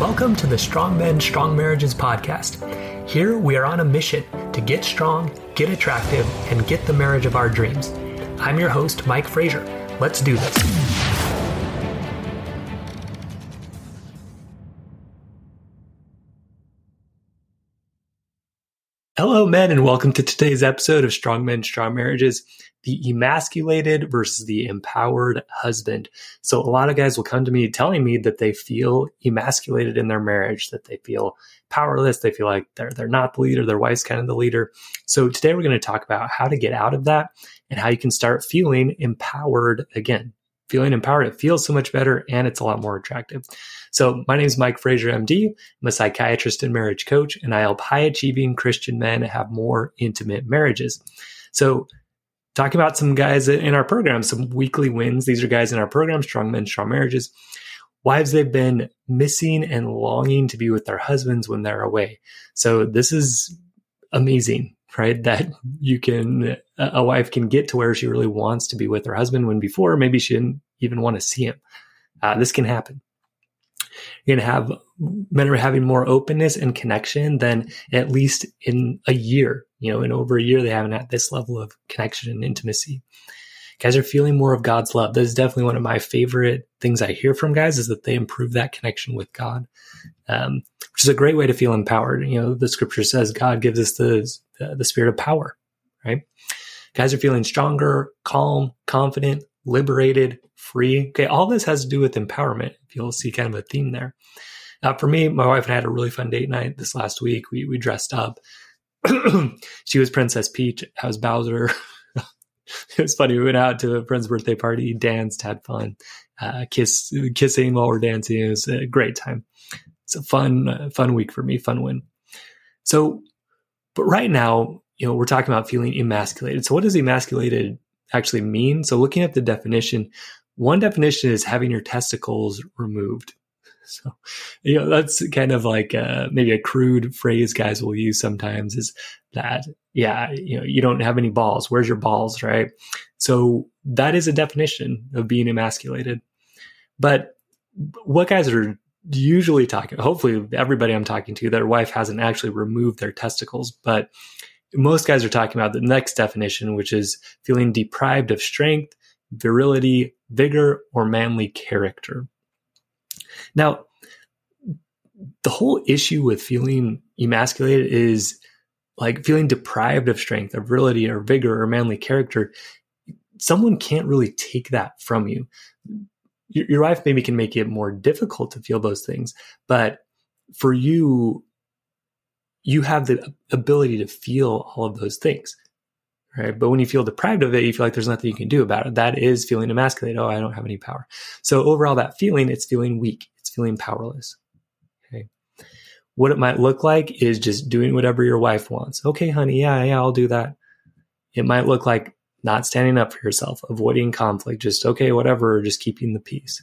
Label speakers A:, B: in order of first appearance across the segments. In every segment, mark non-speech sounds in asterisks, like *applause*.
A: Welcome to the Strong Men, Strong Marriages podcast. Here we are on a mission to get strong, get attractive, and get the marriage of our dreams. I'm your host, Mike Frazier. Let's do this. Hello, men, and welcome to today's episode of Strong Men, Strong Marriages the emasculated versus the empowered husband. So, a lot of guys will come to me telling me that they feel emasculated in their marriage, that they feel powerless, they feel like they're, they're not the leader, their wife's kind of the leader. So, today we're going to talk about how to get out of that and how you can start feeling empowered again. Feeling empowered, it feels so much better and it's a lot more attractive. So, my name is Mike Frazier, MD. I'm a psychiatrist and marriage coach, and I help high achieving Christian men have more intimate marriages. So, talking about some guys in our program, some weekly wins. These are guys in our program, Strong Men, Strong Marriages. Wives they've been missing and longing to be with their husbands when they're away. So this is amazing, right? That you can, a wife can get to where she really wants to be with her husband when before maybe she didn't even want to see him. Uh, this can happen. You're going to have men are having more openness and connection than at least in a year. You know, in over a year, they haven't had this level of connection and intimacy. Guys are feeling more of God's love. That is definitely one of my favorite things I hear from guys is that they improve that connection with God, um, which is a great way to feel empowered. You know, the scripture says God gives us the, the, the spirit of power, right? Guys are feeling stronger, calm, confident, liberated, free. Okay, all this has to do with empowerment. You'll see kind of a theme there. Now, for me, my wife and I had a really fun date night this last week. We we dressed up. *clears throat* she was Princess Peach. I was Bowser. *laughs* it was funny. We went out to a friend's birthday party, danced, had fun, uh, kiss, kissing while we're dancing. It was a great time. It's a fun, uh, fun week for me, fun win. So, but right now, you know, we're talking about feeling emasculated. So, what does emasculated actually mean? So, looking at the definition, one definition is having your testicles removed. *laughs* So, you know, that's kind of like uh, maybe a crude phrase guys will use sometimes is that, yeah, you know, you don't have any balls. Where's your balls, right? So that is a definition of being emasculated. But what guys are usually talking, hopefully everybody I'm talking to, their wife hasn't actually removed their testicles, but most guys are talking about the next definition, which is feeling deprived of strength, virility, vigor, or manly character. Now, the whole issue with feeling emasculated is like feeling deprived of strength, of virility, or vigor, or manly character. Someone can't really take that from you. Your, your wife maybe can make it more difficult to feel those things, but for you, you have the ability to feel all of those things right? But when you feel deprived of it, you feel like there's nothing you can do about it. That is feeling emasculated. Oh, I don't have any power. So overall, that feeling, it's feeling weak It's feeling powerless. Okay. What it might look like is just doing whatever your wife wants. Okay, honey, yeah, yeah, I'll do that. It might look like not standing up for yourself, avoiding conflict, just okay, whatever, just keeping the peace.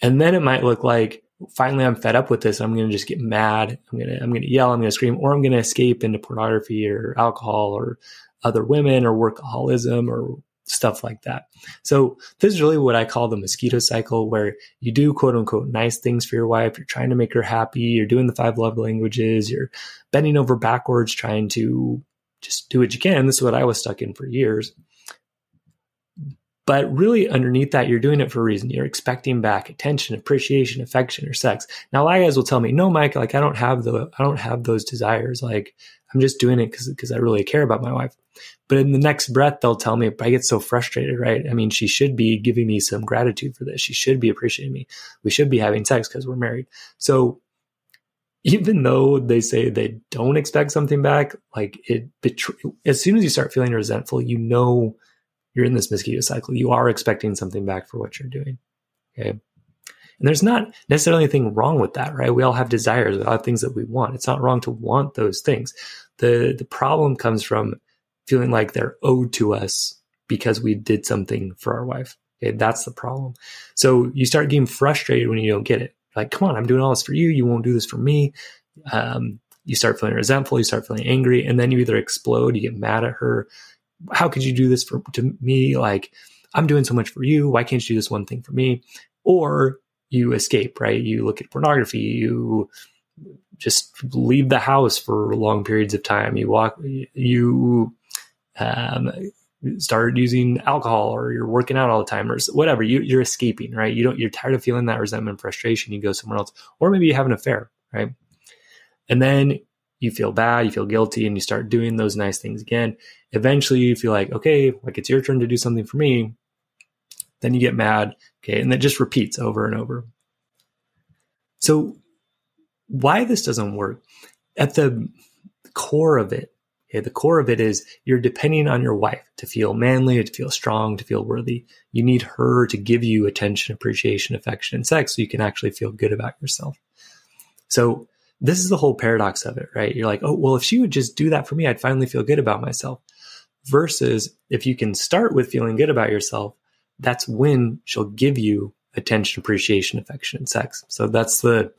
A: And then it might look like finally I'm fed up with this. I'm going to just get mad. I'm going to I'm going to yell. I'm going to scream, or I'm going to escape into pornography or alcohol or other women or workaholism or stuff like that. So this is really what I call the mosquito cycle where you do quote unquote nice things for your wife. You're trying to make her happy. You're doing the five love languages. You're bending over backwards, trying to just do what you can. This is what I was stuck in for years. But really underneath that, you're doing it for a reason. You're expecting back attention, appreciation, affection, or sex. Now, a lot of guys will tell me, no, Mike, like I don't have the, I don't have those desires. Like I'm just doing it because, because I really care about my wife. But in the next breath, they'll tell me, I get so frustrated, right? I mean, she should be giving me some gratitude for this. She should be appreciating me. We should be having sex because we're married. So even though they say they don't expect something back, like it, betray- as soon as you start feeling resentful, you know you're in this mosquito cycle. You are expecting something back for what you're doing. Okay. And there's not necessarily anything wrong with that, right? We all have desires, we all have things that we want. It's not wrong to want those things. The the problem comes from feeling like they're owed to us because we did something for our wife. Okay, that's the problem. So you start getting frustrated when you don't get it. Like, come on, I'm doing all this for you. You won't do this for me. Um, you start feeling resentful. You start feeling angry, and then you either explode. You get mad at her. How could you do this for to me? Like, I'm doing so much for you. Why can't you do this one thing for me? Or you escape, right? You look at pornography, you just leave the house for long periods of time. You walk, you um, start using alcohol, or you're working out all the time, or whatever. You, you're escaping, right? You don't. You're tired of feeling that resentment, frustration. You go somewhere else, or maybe you have an affair, right? And then you feel bad, you feel guilty, and you start doing those nice things again. Eventually, you feel like, okay, like it's your turn to do something for me. Then you get mad, okay, and that just repeats over and over. So, why this doesn't work at the core of it, okay, the core of it is you're depending on your wife to feel manly, to feel strong, to feel worthy. You need her to give you attention, appreciation, affection, and sex so you can actually feel good about yourself. So, this is the whole paradox of it, right? You're like, oh, well, if she would just do that for me, I'd finally feel good about myself. Versus if you can start with feeling good about yourself, that's when she'll give you attention, appreciation, affection, and sex. So that's the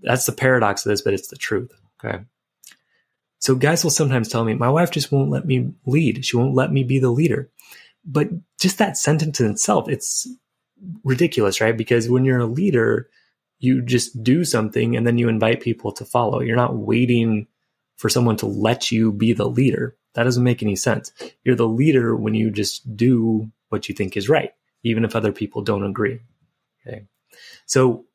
A: that's the paradox of this, but it's the truth. Okay. So guys will sometimes tell me, my wife just won't let me lead. She won't let me be the leader. But just that sentence in itself, it's ridiculous, right? Because when you're a leader, you just do something and then you invite people to follow. You're not waiting for someone to let you be the leader. That doesn't make any sense. You're the leader when you just do what you think is right, even if other people don't agree. Okay. So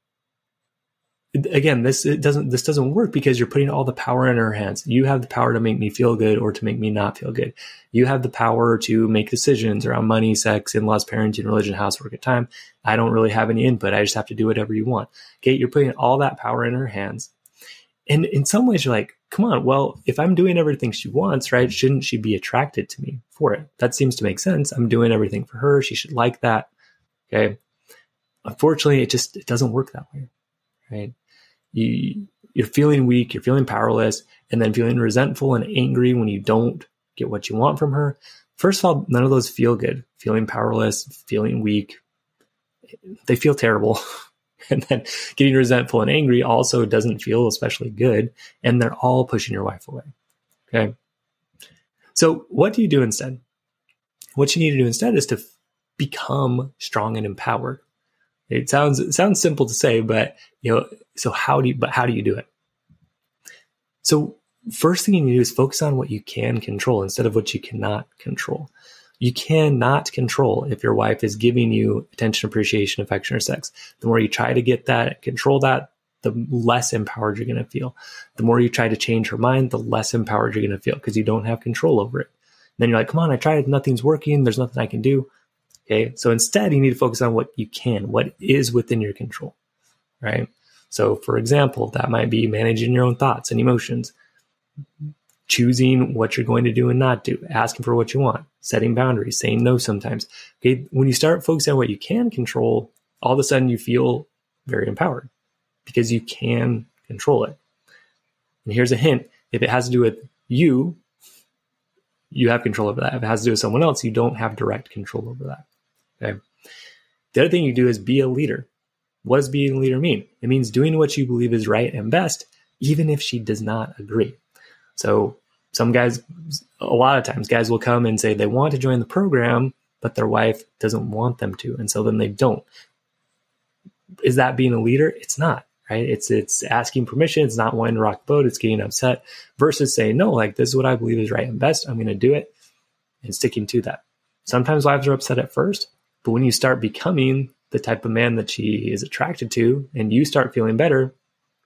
A: again, this it doesn't this doesn't work because you're putting all the power in her hands. You have the power to make me feel good or to make me not feel good. You have the power to make decisions around money, sex, in-laws, parenting, religion, housework, at time. I don't really have any input. I just have to do whatever you want. Okay, you're putting all that power in her hands. And in some ways, you're like, come on, well, if I'm doing everything she wants, right, shouldn't she be attracted to me for it? That seems to make sense. I'm doing everything for her. She should like that. Okay. Unfortunately, it just it doesn't work that way. Right you you're feeling weak, you're feeling powerless, and then feeling resentful and angry when you don't get what you want from her. First of all, none of those feel good. Feeling powerless, feeling weak, they feel terrible. *laughs* and then getting resentful and angry also doesn't feel especially good. And they're all pushing your wife away. Okay. So, what do you do instead? What you need to do instead is to become strong and empowered. It sounds it sounds simple to say, but you know, so how do you but how do you do it? So first thing you need to do is focus on what you can control instead of what you cannot control. You cannot control if your wife is giving you attention, appreciation, affection, or sex. The more you try to get that, control that, the less empowered you're going to feel. The more you try to change her mind, the less empowered you're going to feel because you don't have control over it. And then you're like, come on, I tried, nothing's working, there's nothing I can do. Okay. So instead, you need to focus on what you can, what is within your control, right? So, for example, that might be managing your own thoughts and emotions, choosing what you're going to do and not do, asking for what you want, setting boundaries, saying no sometimes. Okay. When you start focusing on what you can control, all of a sudden you feel very empowered because you can control it. And here's a hint if it has to do with you, you have control over that. If it has to do with someone else, you don't have direct control over that. Okay. The other thing you do is be a leader. What does being a leader mean? It means doing what you believe is right and best, even if she does not agree. So some guys, a lot of times, guys will come and say they want to join the program, but their wife doesn't want them to, and so then they don't. Is that being a leader? It's not, right? It's it's asking permission. It's not wanting to rock the boat. It's getting upset versus saying no, like this is what I believe is right and best. I'm going to do it, and sticking to that. Sometimes wives are upset at first, but when you start becoming the type of man that she is attracted to and you start feeling better,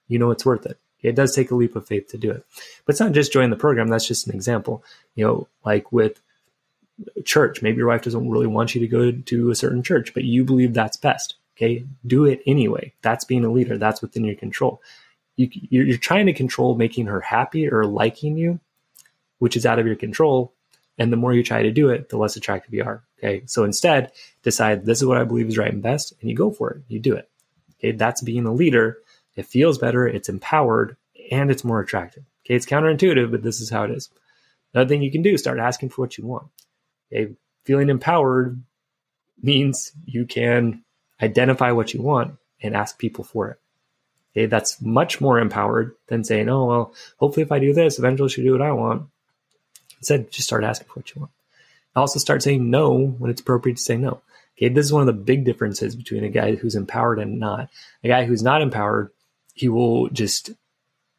A: you know it's worth it. It does take a leap of faith to do it. But it's not just joining the program, that's just an example. You know, like with church, maybe your wife doesn't really want you to go to a certain church, but you believe that's best. Okay, do it anyway. That's being a leader. That's within your control. You, you're trying to control making her happy or liking you, which is out of your control. And the more you try to do it, the less attractive you are. Okay. So instead, decide this is what I believe is right and best, and you go for it. You do it. Okay. That's being a leader. It feels better, it's empowered, and it's more attractive. Okay. It's counterintuitive, but this is how it is. Another thing you can do start asking for what you want. Okay. Feeling empowered means you can identify what you want and ask people for it. Okay, that's much more empowered than saying, oh, well, hopefully if I do this, eventually she'll do what I want. Instead, just start asking for what you want. Also start saying no when it's appropriate to say no. Okay, this is one of the big differences between a guy who's empowered and not. A guy who's not empowered, he will just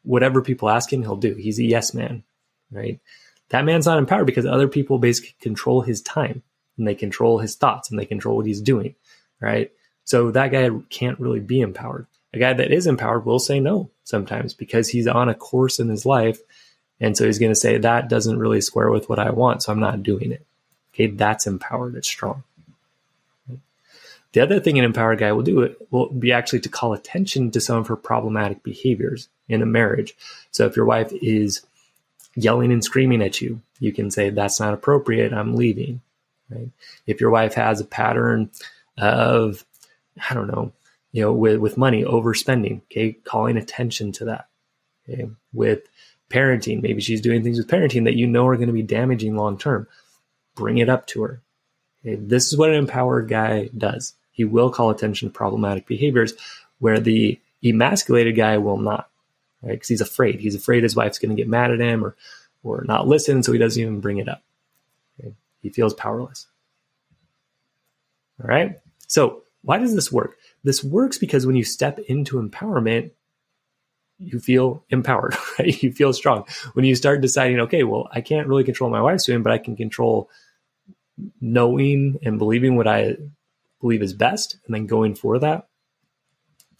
A: whatever people ask him, he'll do. He's a yes man, right? That man's not empowered because other people basically control his time and they control his thoughts and they control what he's doing, right? So that guy can't really be empowered. A guy that is empowered will say no sometimes because he's on a course in his life. And so he's going to say, that doesn't really square with what I want. So I'm not doing it. Okay. That's empowered. It's strong. The other thing an empowered guy will do it will be actually to call attention to some of her problematic behaviors in a marriage. So if your wife is yelling and screaming at you, you can say, that's not appropriate. I'm leaving. Right. If your wife has a pattern of, I don't know, you know, with, with money overspending, okay, calling attention to that. Okay. With parenting, maybe she's doing things with parenting that you know are going to be damaging long term. Bring it up to her. Okay. This is what an empowered guy does. He will call attention to problematic behaviors where the emasculated guy will not, right? Because he's afraid. He's afraid his wife's going to get mad at him or, or not listen, so he doesn't even bring it up. Okay. He feels powerless. All right. So, why does this work? This works because when you step into empowerment, you feel empowered, *laughs* right? You feel strong. When you start deciding, okay, well, I can't really control my wife's doing, but I can control knowing and believing what I believe is best and then going for that.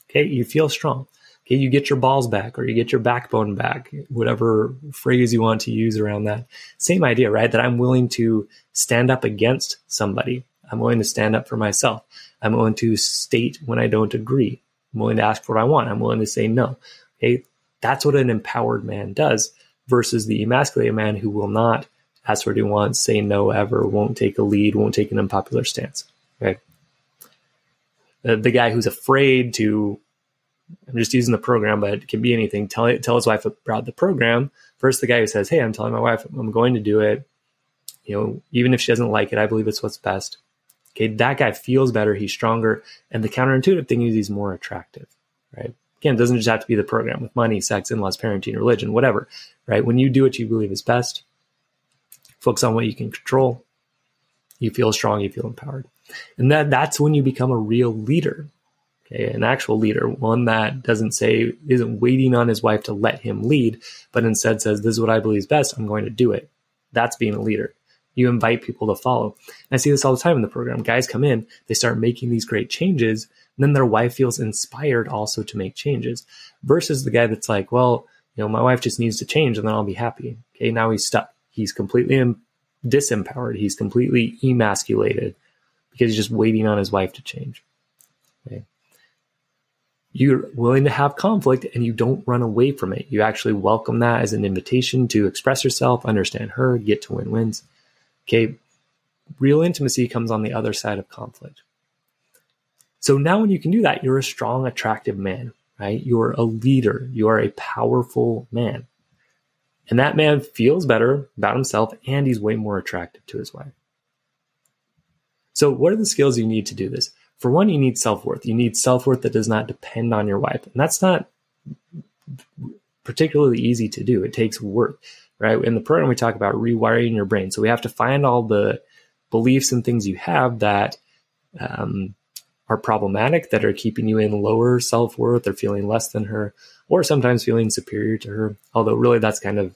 A: Okay, you feel strong. Okay, you get your balls back or you get your backbone back, whatever phrase you want to use around that. Same idea, right? That I'm willing to stand up against somebody. I'm willing to stand up for myself. I'm willing to state when I don't agree. I'm willing to ask for what I want. I'm willing to say no. Okay. That's what an empowered man does versus the emasculated man who will not ask for what he wants, say no ever, won't take a lead, won't take an unpopular stance. Okay. The, the guy who's afraid to, I'm just using the program, but it can be anything. Tell, tell his wife about the program. First, the guy who says, Hey, I'm telling my wife I'm going to do it. You know, even if she doesn't like it, I believe it's what's best. Okay, that guy feels better, he's stronger, and the counterintuitive thing is he's more attractive, right? Again, doesn't just have to be the program with money, sex, in-laws, parenting, religion, whatever, right? When you do what you believe is best, focus on what you can control, you feel strong, you feel empowered. And that that's when you become a real leader. Okay, an actual leader, one that doesn't say isn't waiting on his wife to let him lead, but instead says, This is what I believe is best, I'm going to do it. That's being a leader you invite people to follow. And I see this all the time in the program. Guys come in, they start making these great changes, then their wife feels inspired also to make changes versus the guy that's like, well, you know, my wife just needs to change and then I'll be happy. Okay, now he's stuck. He's completely disempowered. He's completely emasculated because he's just waiting on his wife to change. Okay. You're willing to have conflict and you don't run away from it. You actually welcome that as an invitation to express yourself, understand her, get to win wins. Okay, real intimacy comes on the other side of conflict. So now, when you can do that, you're a strong, attractive man, right? You're a leader, you are a powerful man. And that man feels better about himself and he's way more attractive to his wife. So, what are the skills you need to do this? For one, you need self worth. You need self worth that does not depend on your wife. And that's not particularly easy to do. It takes work right? In the program, we talk about rewiring your brain. So we have to find all the beliefs and things you have that um, are problematic, that are keeping you in lower self worth or feeling less than her, or sometimes feeling superior to her. Although, really, that's kind of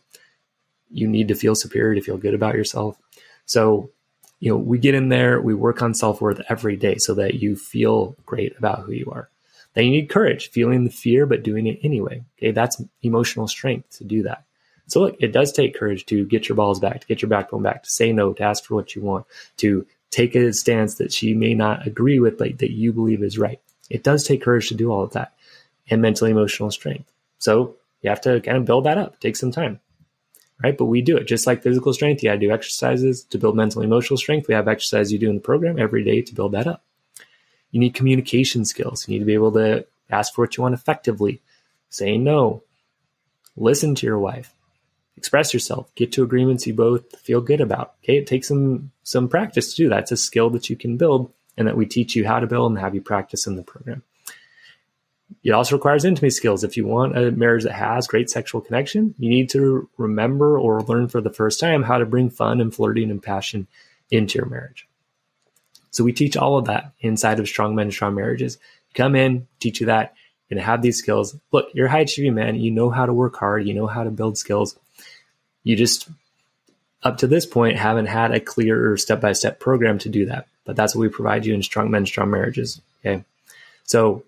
A: you need to feel superior to feel good about yourself. So, you know, we get in there, we work on self worth every day so that you feel great about who you are. Then you need courage, feeling the fear, but doing it anyway. Okay, that's emotional strength to do that. So look, it does take courage to get your balls back, to get your backbone back, to say no, to ask for what you want, to take a stance that she may not agree with, but that you believe is right. It does take courage to do all of that and mental emotional strength. So you have to kind of build that up. Take some time. Right. But we do it just like physical strength. You got to do exercises to build mental emotional strength. We have exercises you do in the program every day to build that up. You need communication skills. You need to be able to ask for what you want effectively, say no, listen to your wife, express yourself, get to agreements you both feel good about. Okay, it takes some some practice to do that. It's a skill that you can build and that we teach you how to build and have you practice in the program. It also requires intimacy skills. If you want a marriage that has great sexual connection, you need to remember or learn for the first time how to bring fun and flirting and passion into your marriage. So we teach all of that inside of Strong Men, Strong Marriages. Come in, teach you that. To have these skills. Look, you're a high achieving man. You know how to work hard. You know how to build skills. You just, up to this point, haven't had a clear step by step program to do that. But that's what we provide you in Strong Men, Strong Marriages. Okay. So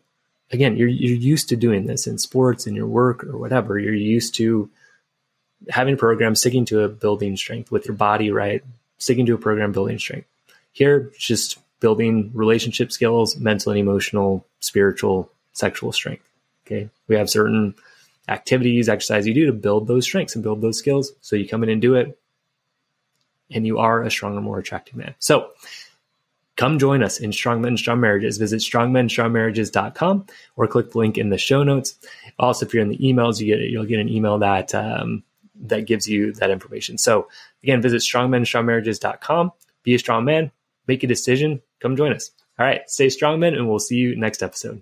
A: again, you're, you're used to doing this in sports, in your work, or whatever. You're used to having a program, sticking to a building strength with your body, right? Sticking to a program, building strength. Here, just building relationship skills, mental and emotional, spiritual, sexual strength. Okay. We have certain activities, exercise you do to build those strengths and build those skills. So you come in and do it, and you are a stronger, more attractive man. So come join us in Strong Men, Strong Marriages. Visit strongmenstrongmarriages.com or click the link in the show notes. Also, if you're in the emails, you get you'll get an email that um, that gives you that information. So again, visit strongmenstrongmarriages.com. Be a strong man. Make a decision. Come join us. All right, stay strong, men, and we'll see you next episode.